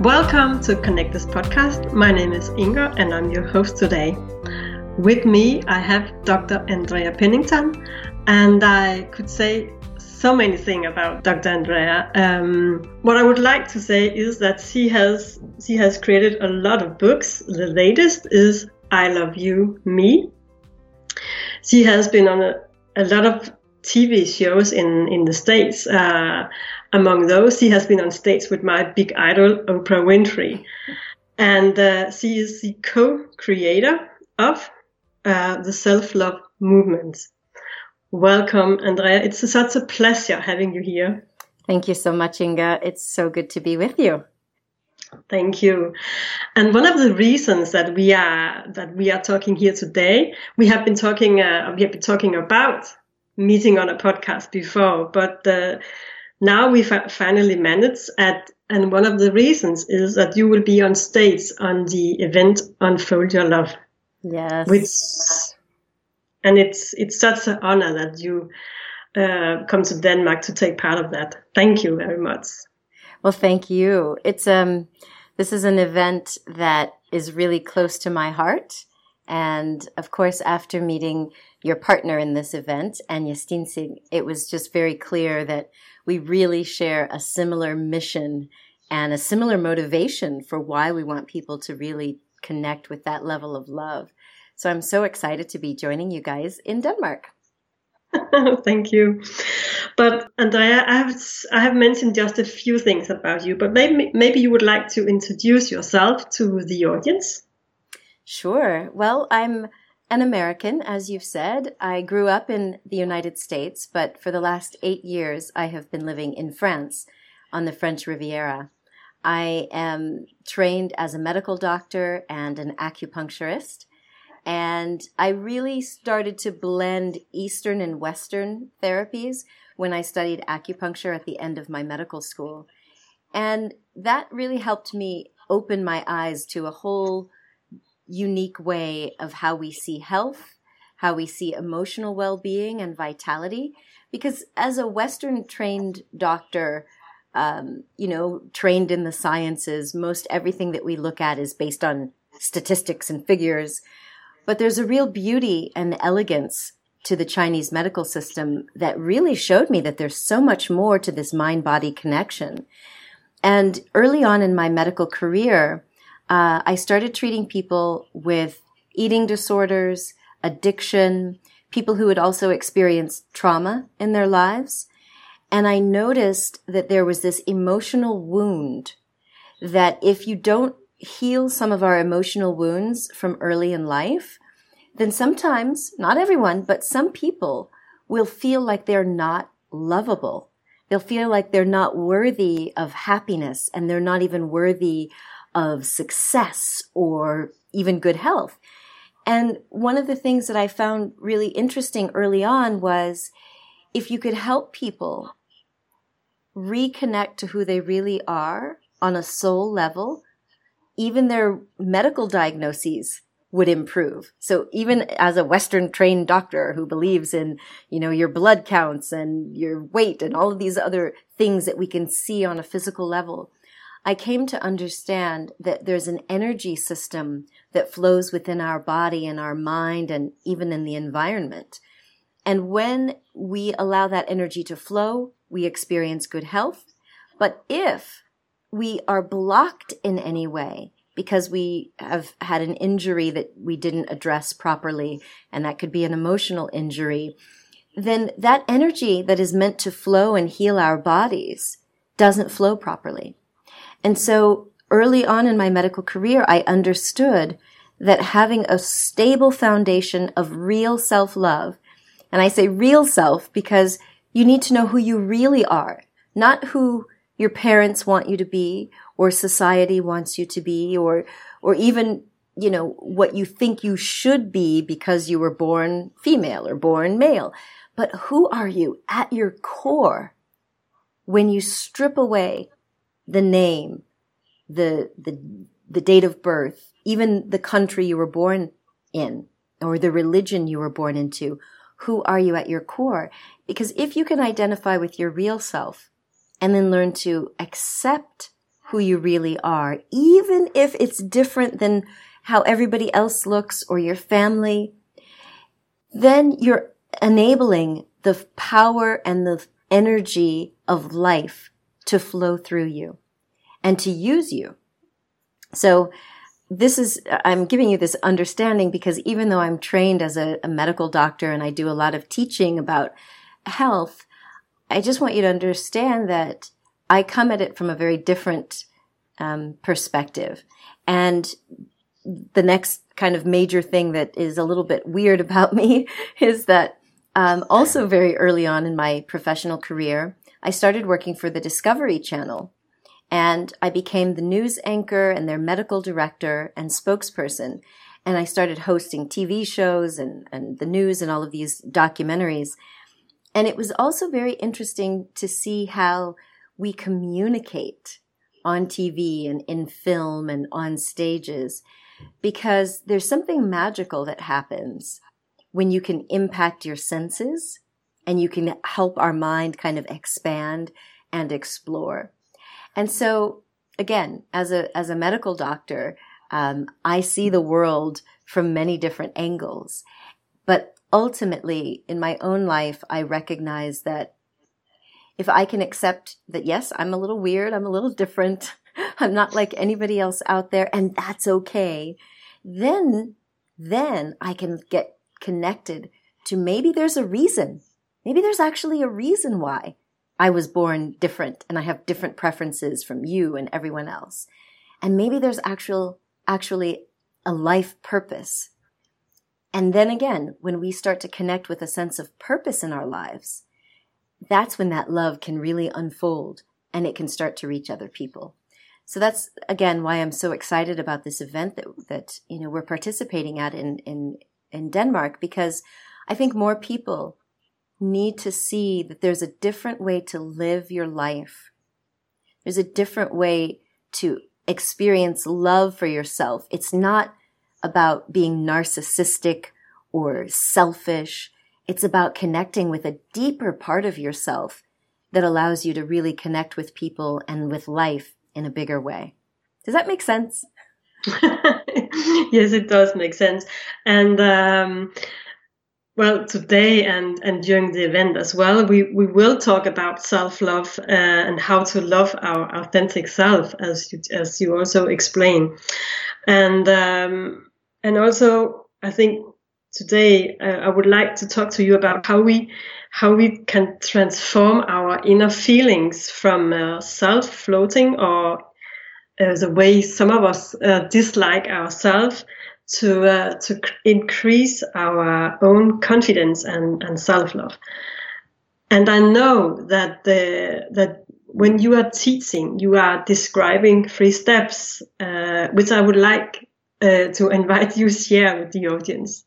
Welcome to Connect This podcast. My name is Inga and I'm your host today. With me, I have Dr. Andrea Pennington, and I could say so many things about Dr. Andrea. Um, what I would like to say is that she has she has created a lot of books. The latest is I Love You, Me. She has been on a, a lot of TV shows in in the states. Uh, among those, she has been on stage with my big idol, Oprah Winfrey. And uh, she is the co creator of uh, the self love movement. Welcome, Andrea. It's such a pleasure having you here. Thank you so much, Inga. It's so good to be with you. Thank you. And one of the reasons that we are that we are talking here today, we have been talking uh, we have been talking about meeting on a podcast before, but uh, now we finally managed at and one of the reasons is that you will be on stage on the event unfold your love. Yes. Which and it's it's such an honor that you uh, come to denmark to take part of that. Thank you very much. Well thank you. It's um this is an event that is really close to my heart. And of course after meeting your partner in this event anja stinsing it was just very clear that we really share a similar mission and a similar motivation for why we want people to really connect with that level of love. So I'm so excited to be joining you guys in Denmark. Thank you. But Andrea, I have I have mentioned just a few things about you, but maybe maybe you would like to introduce yourself to the audience. Sure. Well, I'm an American, as you've said. I grew up in the United States, but for the last eight years, I have been living in France on the French Riviera. I am trained as a medical doctor and an acupuncturist. And I really started to blend Eastern and Western therapies when I studied acupuncture at the end of my medical school. And that really helped me open my eyes to a whole unique way of how we see health, how we see emotional well being and vitality. Because as a Western trained doctor, um, you know, trained in the sciences, most everything that we look at is based on statistics and figures. But there's a real beauty and elegance to the Chinese medical system that really showed me that there's so much more to this mind body connection. And early on in my medical career, uh, I started treating people with eating disorders, addiction, people who had also experienced trauma in their lives. And I noticed that there was this emotional wound that if you don't heal some of our emotional wounds from early in life, then sometimes, not everyone, but some people will feel like they're not lovable. They'll feel like they're not worthy of happiness and they're not even worthy of success or even good health. And one of the things that I found really interesting early on was if you could help people reconnect to who they really are on a soul level, even their medical diagnoses would improve. So even as a Western trained doctor who believes in, you know, your blood counts and your weight and all of these other things that we can see on a physical level, I came to understand that there's an energy system that flows within our body and our mind and even in the environment. And when we allow that energy to flow, we experience good health. But if we are blocked in any way because we have had an injury that we didn't address properly, and that could be an emotional injury, then that energy that is meant to flow and heal our bodies doesn't flow properly. And so early on in my medical career, I understood that having a stable foundation of real self-love, and I say real self because you need to know who you really are, not who your parents want you to be or society wants you to be or, or even, you know, what you think you should be because you were born female or born male. But who are you at your core when you strip away the name, the, the, the date of birth, even the country you were born in or the religion you were born into. Who are you at your core? Because if you can identify with your real self and then learn to accept who you really are, even if it's different than how everybody else looks or your family, then you're enabling the power and the energy of life to flow through you and to use you. So this is, I'm giving you this understanding because even though I'm trained as a, a, medical doctor and I do a lot of teaching about health, I just want you to understand that I come at it from a very different um, perspective. And the next kind of major thing that is a little bit weird about me is that um, also very early on in my professional career, I started working for the Discovery Channel and I became the news anchor and their medical director and spokesperson. And I started hosting TV shows and, and the news and all of these documentaries. And it was also very interesting to see how we communicate on TV and in film and on stages because there's something magical that happens when you can impact your senses and you can help our mind kind of expand and explore. And so again, as a, as a medical doctor, um, I see the world from many different angles. But ultimately, in my own life, I recognize that if I can accept that, yes, I'm a little weird, I'm a little different, I'm not like anybody else out there, and that's okay, then, then I can get connected to maybe there's a reason. Maybe there's actually a reason why I was born different and I have different preferences from you and everyone else. And maybe there's actual, actually a life purpose. And then again, when we start to connect with a sense of purpose in our lives, that's when that love can really unfold and it can start to reach other people. So that's again why I'm so excited about this event that that you know we're participating at in in in Denmark because I think more people need to see that there's a different way to live your life. There's a different way to experience love for yourself. It's not about being narcissistic or selfish. It's about connecting with a deeper part of yourself that allows you to really connect with people and with life in a bigger way. Does that make sense? yes, it does make sense. And um, well, today and, and during the event as well, we, we will talk about self love uh, and how to love our authentic self, as you, as you also explain, and um, and also I think today uh, I would like to talk to you about how we how we can transform our inner feelings from uh, self floating or uh, the way some of us uh, dislike ourselves to uh, to increase our own confidence and, and self love. And I know that the that when you are teaching, you are describing three steps, uh, which I would like uh, to invite you share with the audience.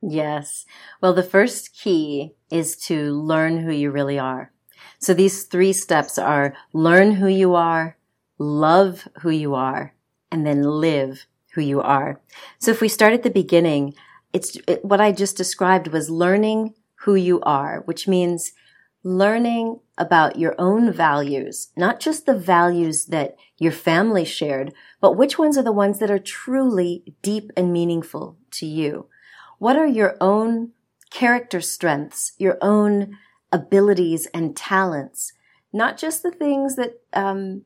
Yes. Well, the first key is to learn who you really are. So these three steps are learn who you are, love who you are, and then live who you are. So if we start at the beginning, it's it, what I just described was learning who you are, which means learning about your own values, not just the values that your family shared, but which ones are the ones that are truly deep and meaningful to you. What are your own character strengths, your own abilities and talents, not just the things that um,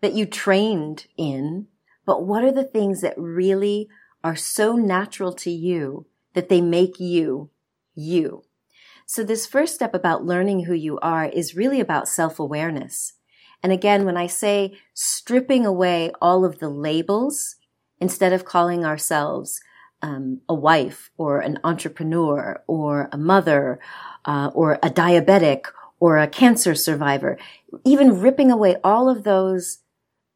that you trained in, but what are the things that really are so natural to you that they make you you? So this first step about learning who you are is really about self-awareness. And again, when I say stripping away all of the labels, instead of calling ourselves um, a wife or an entrepreneur or a mother uh, or a diabetic or a cancer survivor, even ripping away all of those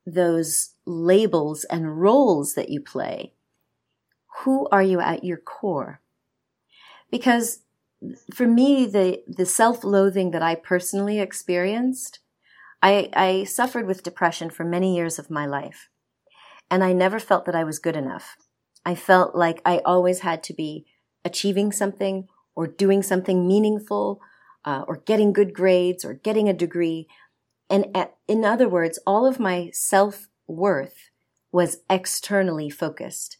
those labels and roles that you play, who are you at your core? Because for me, the, the self-loathing that I personally experienced, I, I suffered with depression for many years of my life. And I never felt that I was good enough. I felt like I always had to be achieving something or doing something meaningful uh, or getting good grades or getting a degree And at, in other words, all of my self worth was externally focused.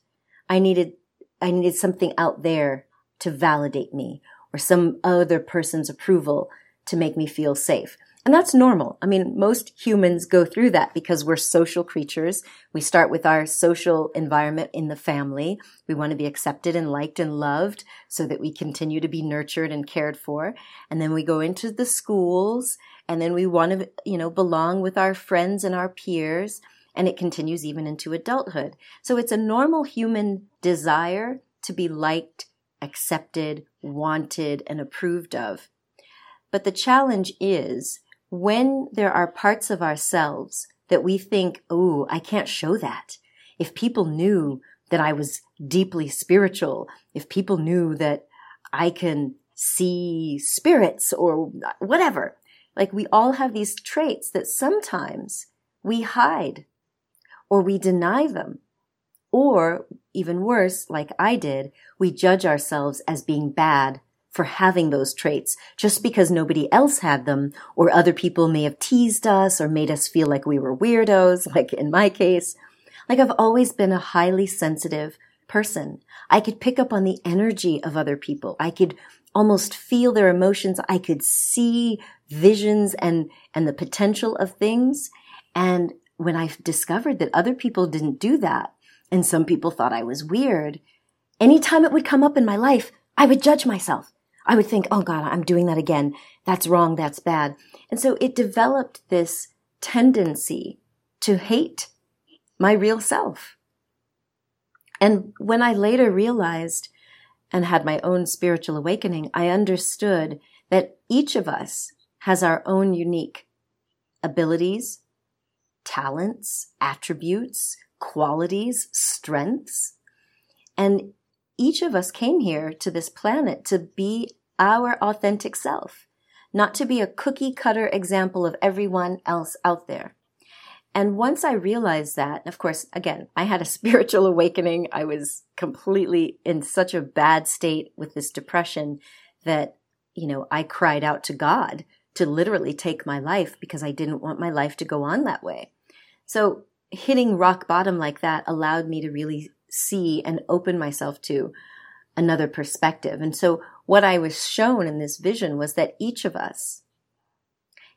I needed, I needed something out there to validate me or some other person's approval to make me feel safe. And that's normal. I mean, most humans go through that because we're social creatures. We start with our social environment in the family. We want to be accepted and liked and loved so that we continue to be nurtured and cared for. And then we go into the schools and then we want to, you know, belong with our friends and our peers. And it continues even into adulthood. So it's a normal human desire to be liked, accepted, wanted, and approved of. But the challenge is when there are parts of ourselves that we think, oh, I can't show that. If people knew that I was deeply spiritual, if people knew that I can see spirits or whatever, like we all have these traits that sometimes we hide or we deny them. Or even worse, like I did, we judge ourselves as being bad for having those traits just because nobody else had them or other people may have teased us or made us feel like we were weirdos, like in my case. Like I've always been a highly sensitive person. I could pick up on the energy of other people. I could almost feel their emotions. I could see visions and, and the potential of things. And when I discovered that other people didn't do that, and some people thought I was weird, anytime it would come up in my life, I would judge myself. I would think, oh God, I'm doing that again. That's wrong. That's bad. And so it developed this tendency to hate my real self. And when I later realized and had my own spiritual awakening, I understood that each of us has our own unique abilities, talents, attributes, qualities, strengths. And each of us came here to this planet to be our authentic self, not to be a cookie cutter example of everyone else out there. And once I realized that, of course, again, I had a spiritual awakening. I was completely in such a bad state with this depression that, you know, I cried out to God to literally take my life because I didn't want my life to go on that way. So hitting rock bottom like that allowed me to really see and open myself to another perspective. And so what I was shown in this vision was that each of us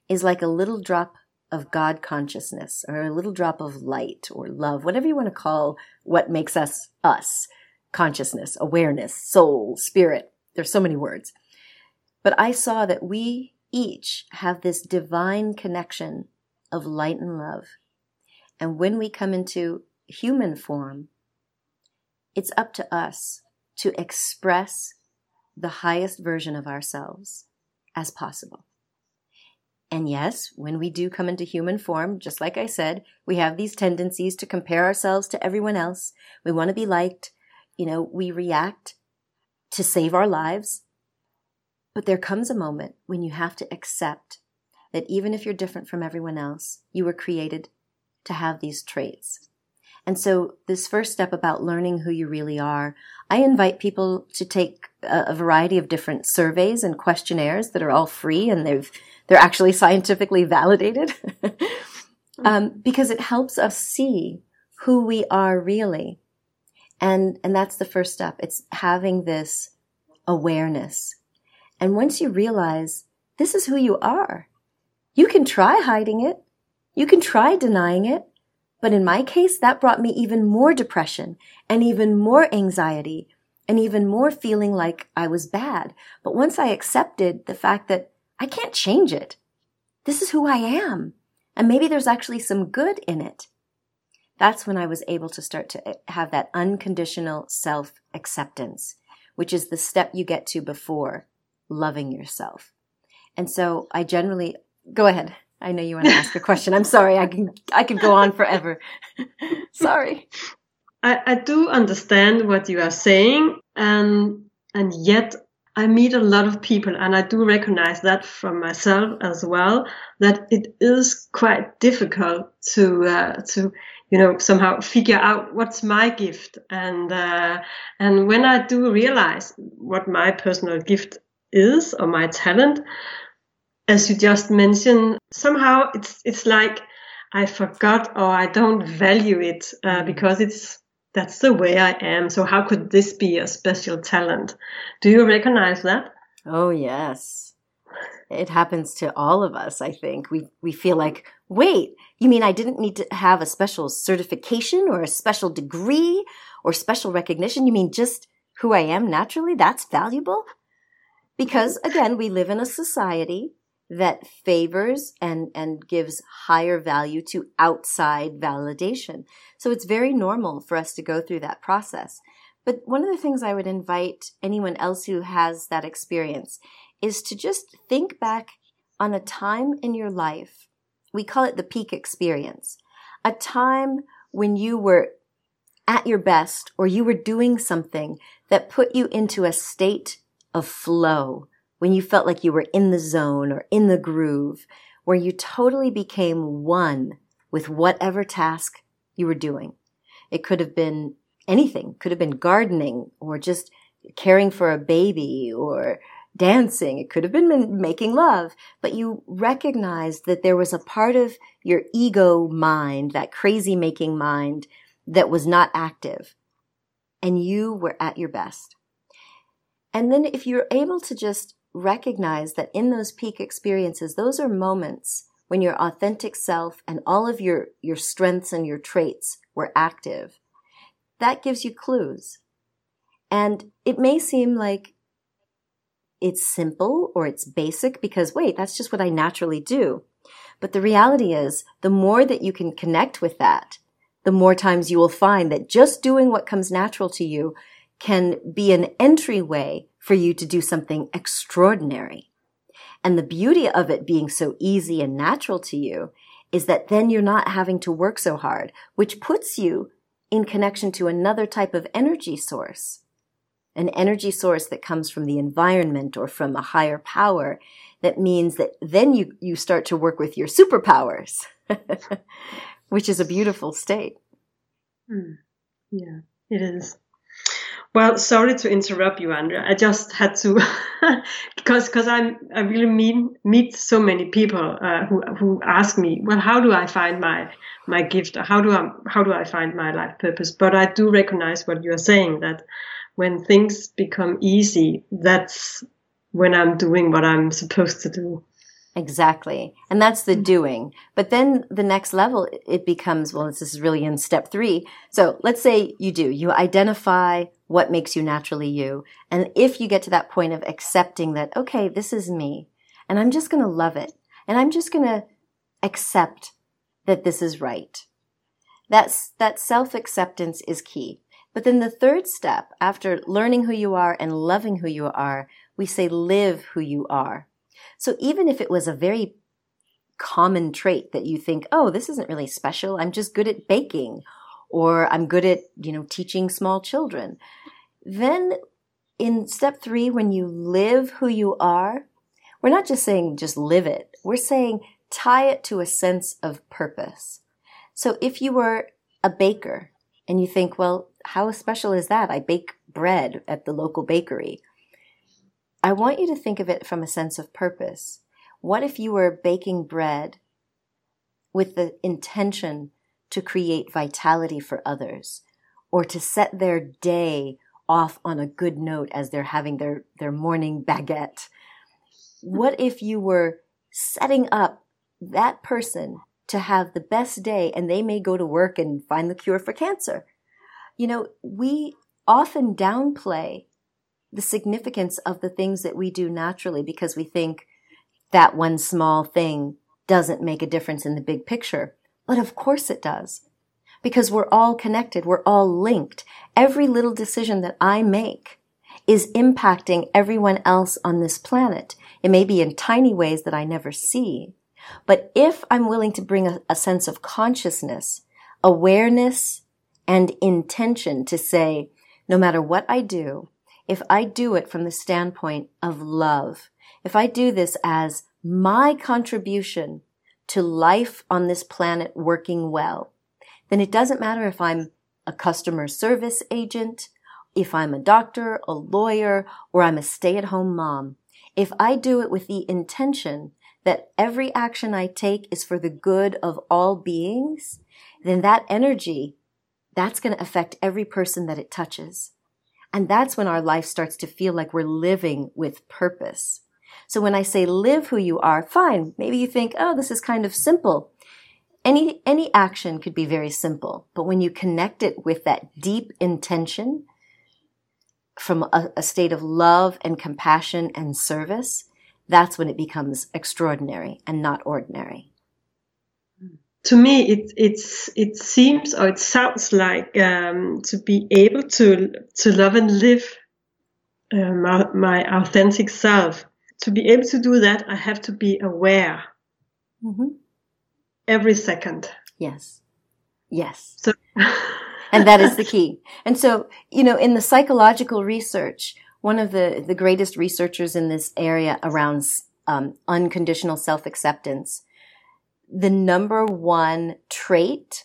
is like a little drop of God consciousness or a little drop of light or love, whatever you want to call what makes us us consciousness, awareness, soul, spirit. There's so many words. But I saw that we each have this divine connection of light and love. And when we come into human form, it's up to us to express the highest version of ourselves as possible. And yes, when we do come into human form, just like I said, we have these tendencies to compare ourselves to everyone else. We want to be liked. You know, we react to save our lives. But there comes a moment when you have to accept that even if you're different from everyone else, you were created to have these traits. And so this first step about learning who you really are, I invite people to take a, variety of different surveys and questionnaires that are all free and they've, they're actually scientifically validated. um, because it helps us see who we are really. And, and that's the first step. It's having this awareness. And once you realize this is who you are, you can try hiding it. You can try denying it. But in my case, that brought me even more depression and even more anxiety and even more feeling like I was bad. But once I accepted the fact that I can't change it, this is who I am. And maybe there's actually some good in it. That's when I was able to start to eh, have that unconditional self acceptance, which is the step you get to before loving yourself. And so I generally go ahead. I know you want to ask a question. I'm sorry. I can I could go on forever. sorry. I, I do understand what you are saying and and yet I meet a lot of people and I do recognize that from myself as well that it is quite difficult to uh, to you know somehow figure out what's my gift and uh, and when I do realize what my personal gift is or my talent as you just mentioned, somehow it's it's like I forgot or I don't value it uh, mm-hmm. because it's that's the way I am. So how could this be a special talent? Do you recognize that? Oh yes. It happens to all of us, I think. We we feel like, "Wait, you mean I didn't need to have a special certification or a special degree or special recognition? You mean just who I am naturally? That's valuable?" Because again, we live in a society that favors and, and gives higher value to outside validation. So it's very normal for us to go through that process. But one of the things I would invite anyone else who has that experience is to just think back on a time in your life. We call it the peak experience. A time when you were at your best or you were doing something that put you into a state of flow, when you felt like you were in the zone or in the groove, where you totally became one with whatever task you were doing. It could have been anything, could have been gardening or just caring for a baby or dancing. It could have been making love, but you recognized that there was a part of your ego mind, that crazy making mind that was not active and you were at your best. And then if you're able to just recognize that in those peak experiences, those are moments when your authentic self and all of your, your strengths and your traits were active. That gives you clues. And it may seem like it's simple or it's basic because wait, that's just what I naturally do. But the reality is the more that you can connect with that, the more times you will find that just doing what comes natural to you can be an entryway for you to do something extraordinary. And the beauty of it being so easy and natural to you is that then you're not having to work so hard, which puts you in connection to another type of energy source. An energy source that comes from the environment or from a higher power that means that then you, you start to work with your superpowers, which is a beautiful state. Mm. Yeah, it is. Well, sorry to interrupt you, Andrea. I just had to because because I'm I really meet meet so many people uh, who who ask me, well, how do I find my my gift? How do I how do I find my life purpose? But I do recognize what you are saying that when things become easy, that's when I'm doing what I'm supposed to do. Exactly. And that's the mm. doing. But then the next level, it becomes, well, this is really in step three. So let's say you do, you identify what makes you naturally you. And if you get to that point of accepting that, okay, this is me and I'm just going to love it and I'm just going to accept that this is right. That's, that self acceptance is key. But then the third step after learning who you are and loving who you are, we say live who you are. So even if it was a very common trait that you think, oh, this isn't really special. I'm just good at baking or I'm good at, you know, teaching small children. Then in step three, when you live who you are, we're not just saying just live it. We're saying tie it to a sense of purpose. So if you were a baker and you think, well, how special is that? I bake bread at the local bakery. I want you to think of it from a sense of purpose. What if you were baking bread with the intention to create vitality for others or to set their day off on a good note as they're having their, their morning baguette. What if you were setting up that person to have the best day and they may go to work and find the cure for cancer? You know, we often downplay the significance of the things that we do naturally because we think that one small thing doesn't make a difference in the big picture. But of course it does. Because we're all connected. We're all linked. Every little decision that I make is impacting everyone else on this planet. It may be in tiny ways that I never see. But if I'm willing to bring a, a sense of consciousness, awareness, and intention to say, no matter what I do, if I do it from the standpoint of love, if I do this as my contribution to life on this planet working well, then it doesn't matter if I'm a customer service agent, if I'm a doctor, a lawyer, or I'm a stay at home mom. If I do it with the intention that every action I take is for the good of all beings, then that energy, that's going to affect every person that it touches. And that's when our life starts to feel like we're living with purpose. So when I say live who you are, fine. Maybe you think, oh, this is kind of simple. Any, any action could be very simple, but when you connect it with that deep intention from a, a state of love and compassion and service, that's when it becomes extraordinary and not ordinary. To me, it it's it seems or it sounds like um, to be able to to love and live uh, my, my authentic self. To be able to do that, I have to be aware mm-hmm. every second. Yes, yes. So. and that is the key. And so, you know, in the psychological research, one of the, the greatest researchers in this area around um, unconditional self acceptance, the number one trait,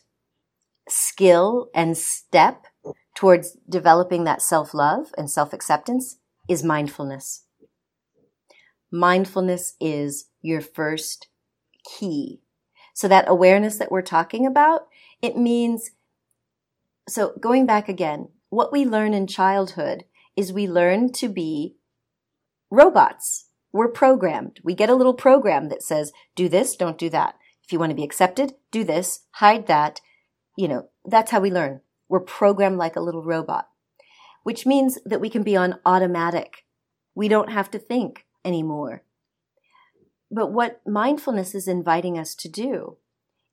skill, and step towards developing that self love and self acceptance is mindfulness. Mindfulness is your first key. So that awareness that we're talking about, it means, so going back again, what we learn in childhood is we learn to be robots. We're programmed. We get a little program that says, do this, don't do that. If you want to be accepted, do this, hide that. You know, that's how we learn. We're programmed like a little robot, which means that we can be on automatic. We don't have to think anymore. But what mindfulness is inviting us to do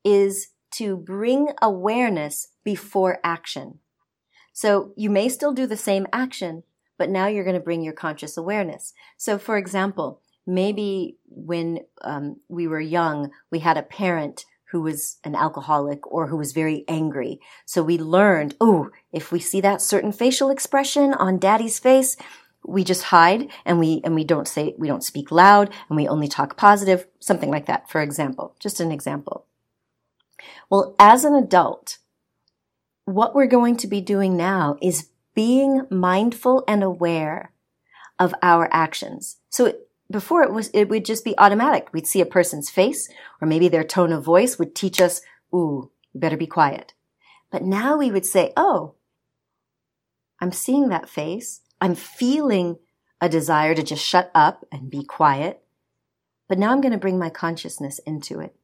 is to bring awareness before action. So you may still do the same action, but now you're going to bring your conscious awareness. So, for example, maybe when um, we were young, we had a parent who was an alcoholic or who was very angry. So we learned, oh, if we see that certain facial expression on daddy's face, we just hide and we and we don't say we don't speak loud and we only talk positive, something like that, for example. Just an example. Well, as an adult, what we're going to be doing now is being mindful and aware of our actions. So before it was, it would just be automatic. We'd see a person's face or maybe their tone of voice would teach us, ooh, you better be quiet. But now we would say, oh, I'm seeing that face. I'm feeling a desire to just shut up and be quiet. But now I'm going to bring my consciousness into it.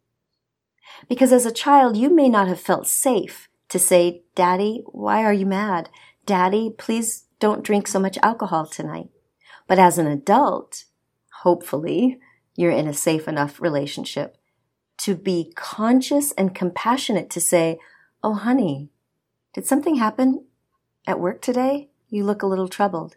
Because as a child, you may not have felt safe to say, Daddy, why are you mad? Daddy, please don't drink so much alcohol tonight. But as an adult, hopefully, you're in a safe enough relationship to be conscious and compassionate to say, Oh, honey, did something happen at work today? You look a little troubled.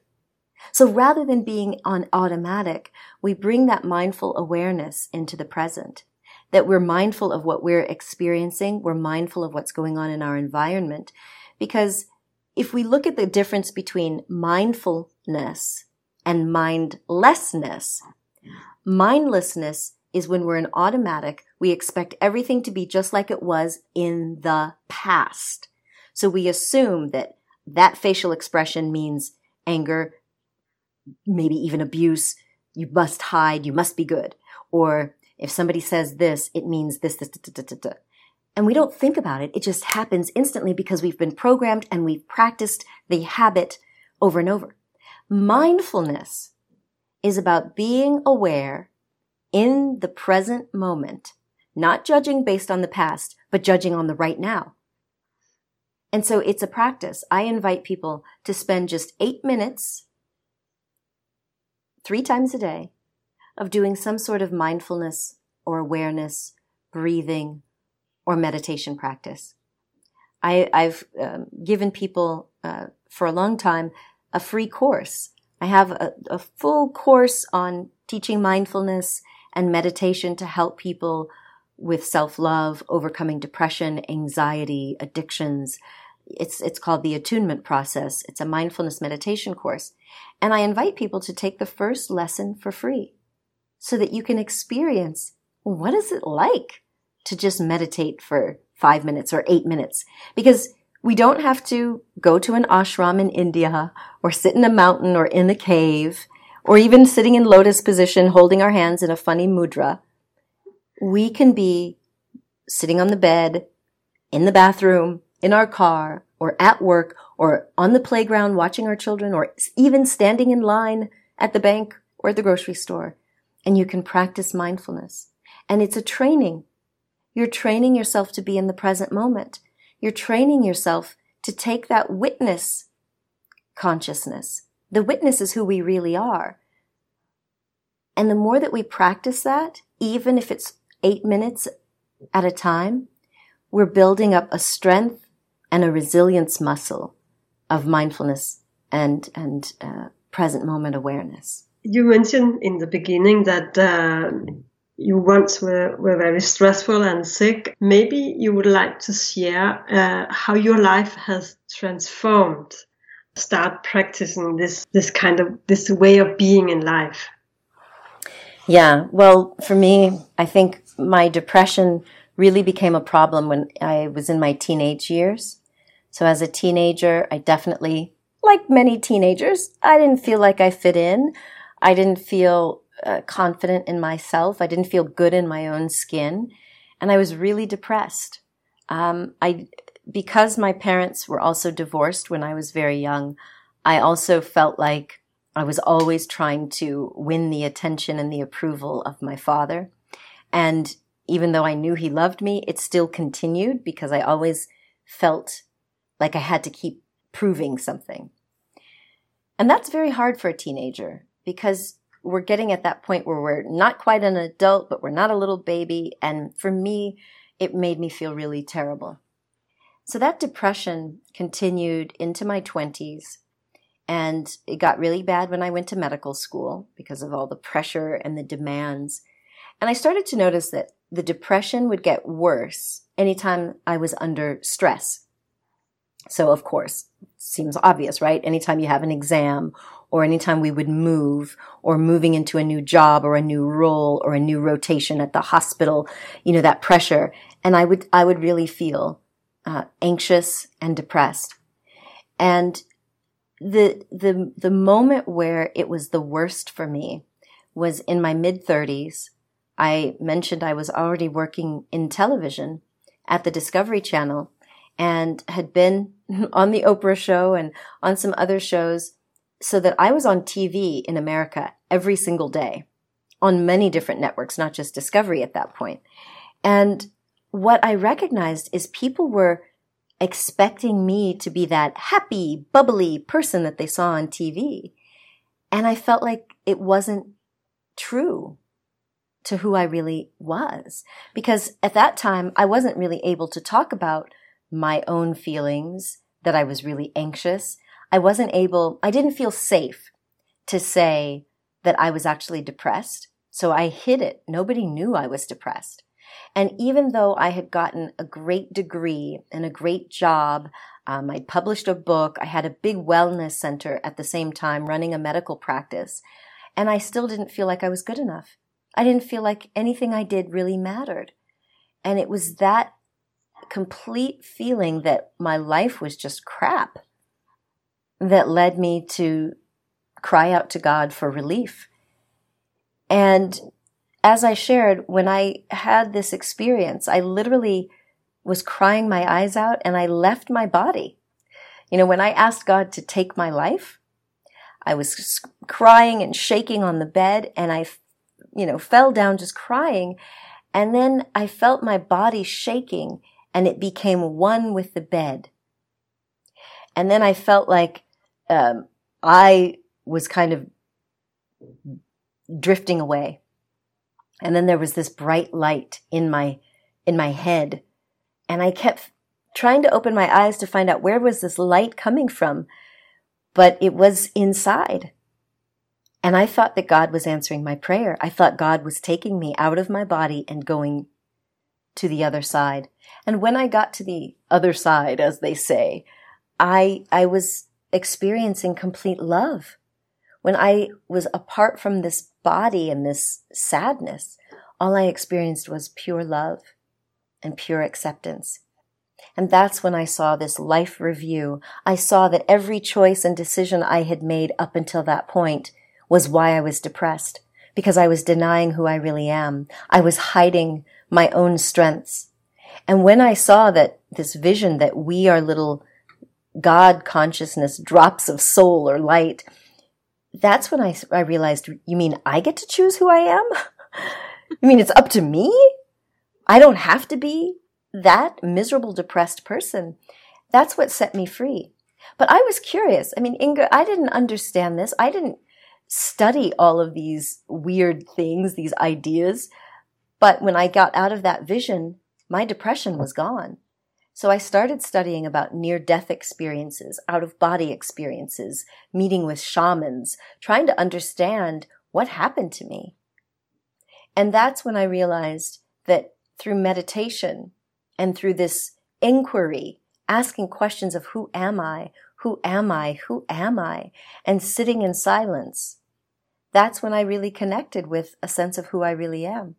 So rather than being on automatic, we bring that mindful awareness into the present. That we're mindful of what we're experiencing. We're mindful of what's going on in our environment. Because if we look at the difference between mindfulness and mindlessness, mindlessness is when we're in automatic. We expect everything to be just like it was in the past. So we assume that that facial expression means anger, maybe even abuse. You must hide. You must be good. Or if somebody says this, it means this, this. And we don't think about it. It just happens instantly because we've been programmed and we've practiced the habit over and over. Mindfulness is about being aware in the present moment, not judging based on the past, but judging on the right now. And so it's a practice. I invite people to spend just eight minutes, three times a day, of doing some sort of mindfulness or awareness, breathing, or meditation practice. I, have um, given people uh, for a long time a free course. I have a, a full course on teaching mindfulness and meditation to help people with self-love, overcoming depression, anxiety, addictions. It's, it's called the attunement process. It's a mindfulness meditation course. And I invite people to take the first lesson for free so that you can experience what is it like to just meditate for five minutes or eight minutes because we don't have to go to an ashram in India or sit in a mountain or in a cave or even sitting in lotus position holding our hands in a funny mudra. we can be sitting on the bed, in the bathroom, in our car, or at work, or on the playground watching our children, or even standing in line at the bank or at the grocery store. And you can practice mindfulness. And it's a training. You're training yourself to be in the present moment. You're training yourself to take that witness consciousness. The witness is who we really are. And the more that we practice that, even if it's eight minutes at a time, we're building up a strength and a resilience muscle of mindfulness and, and uh, present moment awareness. You mentioned in the beginning that uh, you once were, were very stressful and sick. Maybe you would like to share uh, how your life has transformed. Start practicing this this kind of this way of being in life. Yeah, well, for me, I think my depression really became a problem when I was in my teenage years. So as a teenager, I definitely, like many teenagers, I didn't feel like I fit in. I didn't feel uh, confident in myself. I didn't feel good in my own skin. And I was really depressed. Um, I, because my parents were also divorced when I was very young, I also felt like I was always trying to win the attention and the approval of my father. And even though I knew he loved me, it still continued because I always felt like I had to keep proving something. And that's very hard for a teenager because we're getting at that point where we're not quite an adult, but we're not a little baby. And for me, it made me feel really terrible. So that depression continued into my twenties and it got really bad when I went to medical school because of all the pressure and the demands. And I started to notice that the depression would get worse anytime I was under stress. So of course, seems obvious, right? Anytime you have an exam or anytime we would move or moving into a new job or a new role or a new rotation at the hospital, you know, that pressure. And I would, I would really feel uh, anxious and depressed. And the the the moment where it was the worst for me was in my mid 30s. I mentioned I was already working in television at the Discovery Channel and had been on the Oprah show and on some other shows so that I was on TV in America every single day on many different networks, not just Discovery at that point. And what I recognized is people were expecting me to be that happy, bubbly person that they saw on TV. And I felt like it wasn't true to who I really was. Because at that time, I wasn't really able to talk about my own feelings, that I was really anxious. I wasn't able, I didn't feel safe to say that I was actually depressed. So I hid it. Nobody knew I was depressed. And even though I had gotten a great degree and a great job, um, I published a book, I had a big wellness center at the same time running a medical practice, and I still didn't feel like I was good enough. I didn't feel like anything I did really mattered. And it was that complete feeling that my life was just crap that led me to cry out to God for relief. And as I shared, when I had this experience, I literally was crying my eyes out and I left my body. You know, when I asked God to take my life, I was crying and shaking on the bed and I, you know, fell down just crying. And then I felt my body shaking and it became one with the bed. And then I felt like, um, I was kind of drifting away and then there was this bright light in my, in my head. And I kept trying to open my eyes to find out where was this light coming from, but it was inside. And I thought that God was answering my prayer. I thought God was taking me out of my body and going to the other side. And when I got to the other side, as they say, I, I was experiencing complete love. When I was apart from this body and this sadness, all I experienced was pure love and pure acceptance. And that's when I saw this life review. I saw that every choice and decision I had made up until that point was why I was depressed. because I was denying who I really am. I was hiding my own strengths. And when I saw that this vision that we are little God consciousness drops of soul or light, that's when I, I realized, you mean I get to choose who I am? you mean it's up to me? I don't have to be that miserable, depressed person. That's what set me free. But I was curious. I mean, Inga, I didn't understand this. I didn't study all of these weird things, these ideas. But when I got out of that vision, my depression was gone. So I started studying about near death experiences, out of body experiences, meeting with shamans, trying to understand what happened to me. And that's when I realized that through meditation and through this inquiry, asking questions of who am I? Who am I? Who am I? And sitting in silence, that's when I really connected with a sense of who I really am.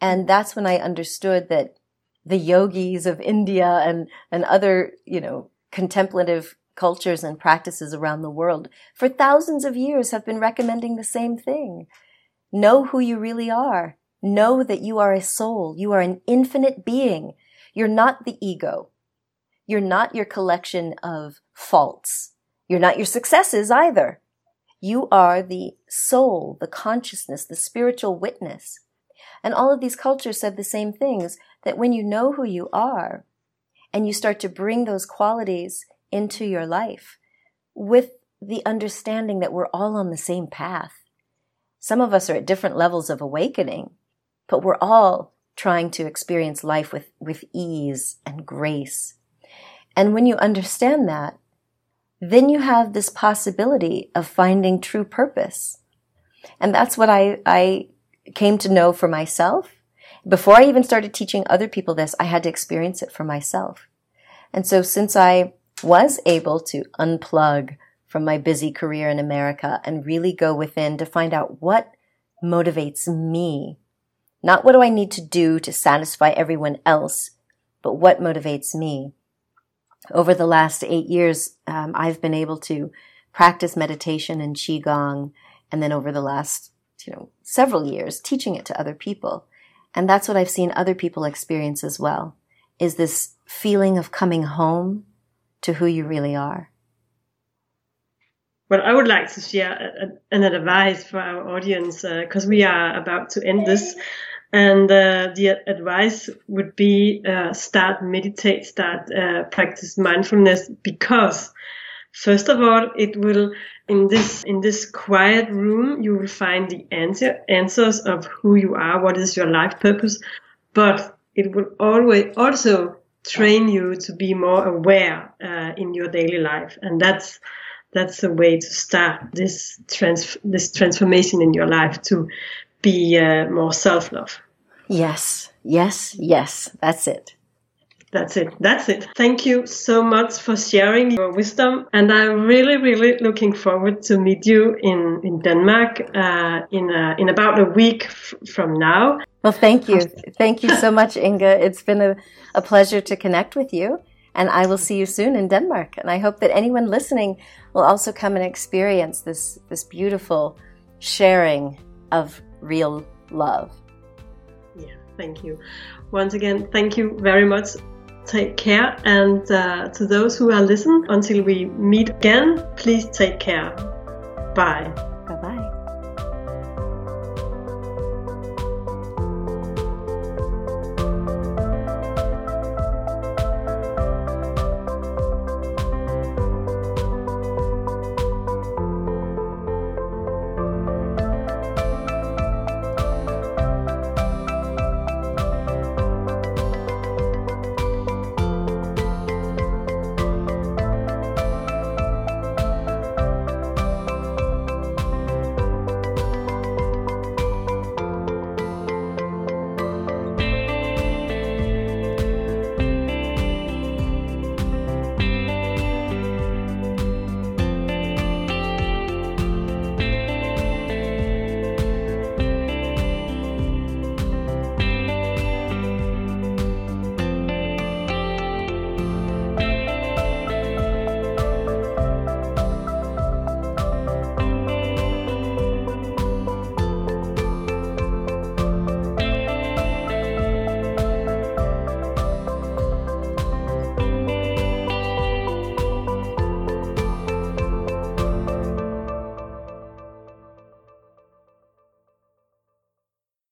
And that's when I understood that the yogis of India and, and other, you know, contemplative cultures and practices around the world for thousands of years have been recommending the same thing. Know who you really are. Know that you are a soul. You are an infinite being. You're not the ego. You're not your collection of faults. You're not your successes either. You are the soul, the consciousness, the spiritual witness. And all of these cultures said the same things that when you know who you are and you start to bring those qualities into your life with the understanding that we're all on the same path. Some of us are at different levels of awakening, but we're all trying to experience life with, with ease and grace. And when you understand that, then you have this possibility of finding true purpose. And that's what I, I came to know for myself. Before I even started teaching other people this, I had to experience it for myself. And so since I was able to unplug from my busy career in America and really go within to find out what motivates me, not what do I need to do to satisfy everyone else, but what motivates me. Over the last eight years, um, I've been able to practice meditation and Qigong. And then over the last you know, several years teaching it to other people. And that's what I've seen other people experience as well, is this feeling of coming home to who you really are. Well, I would like to share an advice for our audience because uh, we are about to end this. And uh, the advice would be uh, start meditate, start uh, practice mindfulness because First of all, it will in this in this quiet room you will find the answer answers of who you are, what is your life purpose, but it will always also train you to be more aware uh, in your daily life, and that's that's the way to start this trans this transformation in your life to be uh, more self love. Yes, yes, yes. That's it. That's it. That's it. Thank you so much for sharing your wisdom. And I'm really, really looking forward to meet you in, in Denmark uh, in, a, in about a week f- from now. Well, thank you. Thank you so much, Inga. It's been a, a pleasure to connect with you. And I will see you soon in Denmark. And I hope that anyone listening will also come and experience this, this beautiful sharing of real love. Yeah, thank you. Once again, thank you very much take care. And uh, to those who are listening, until we meet again, please take care. Bye.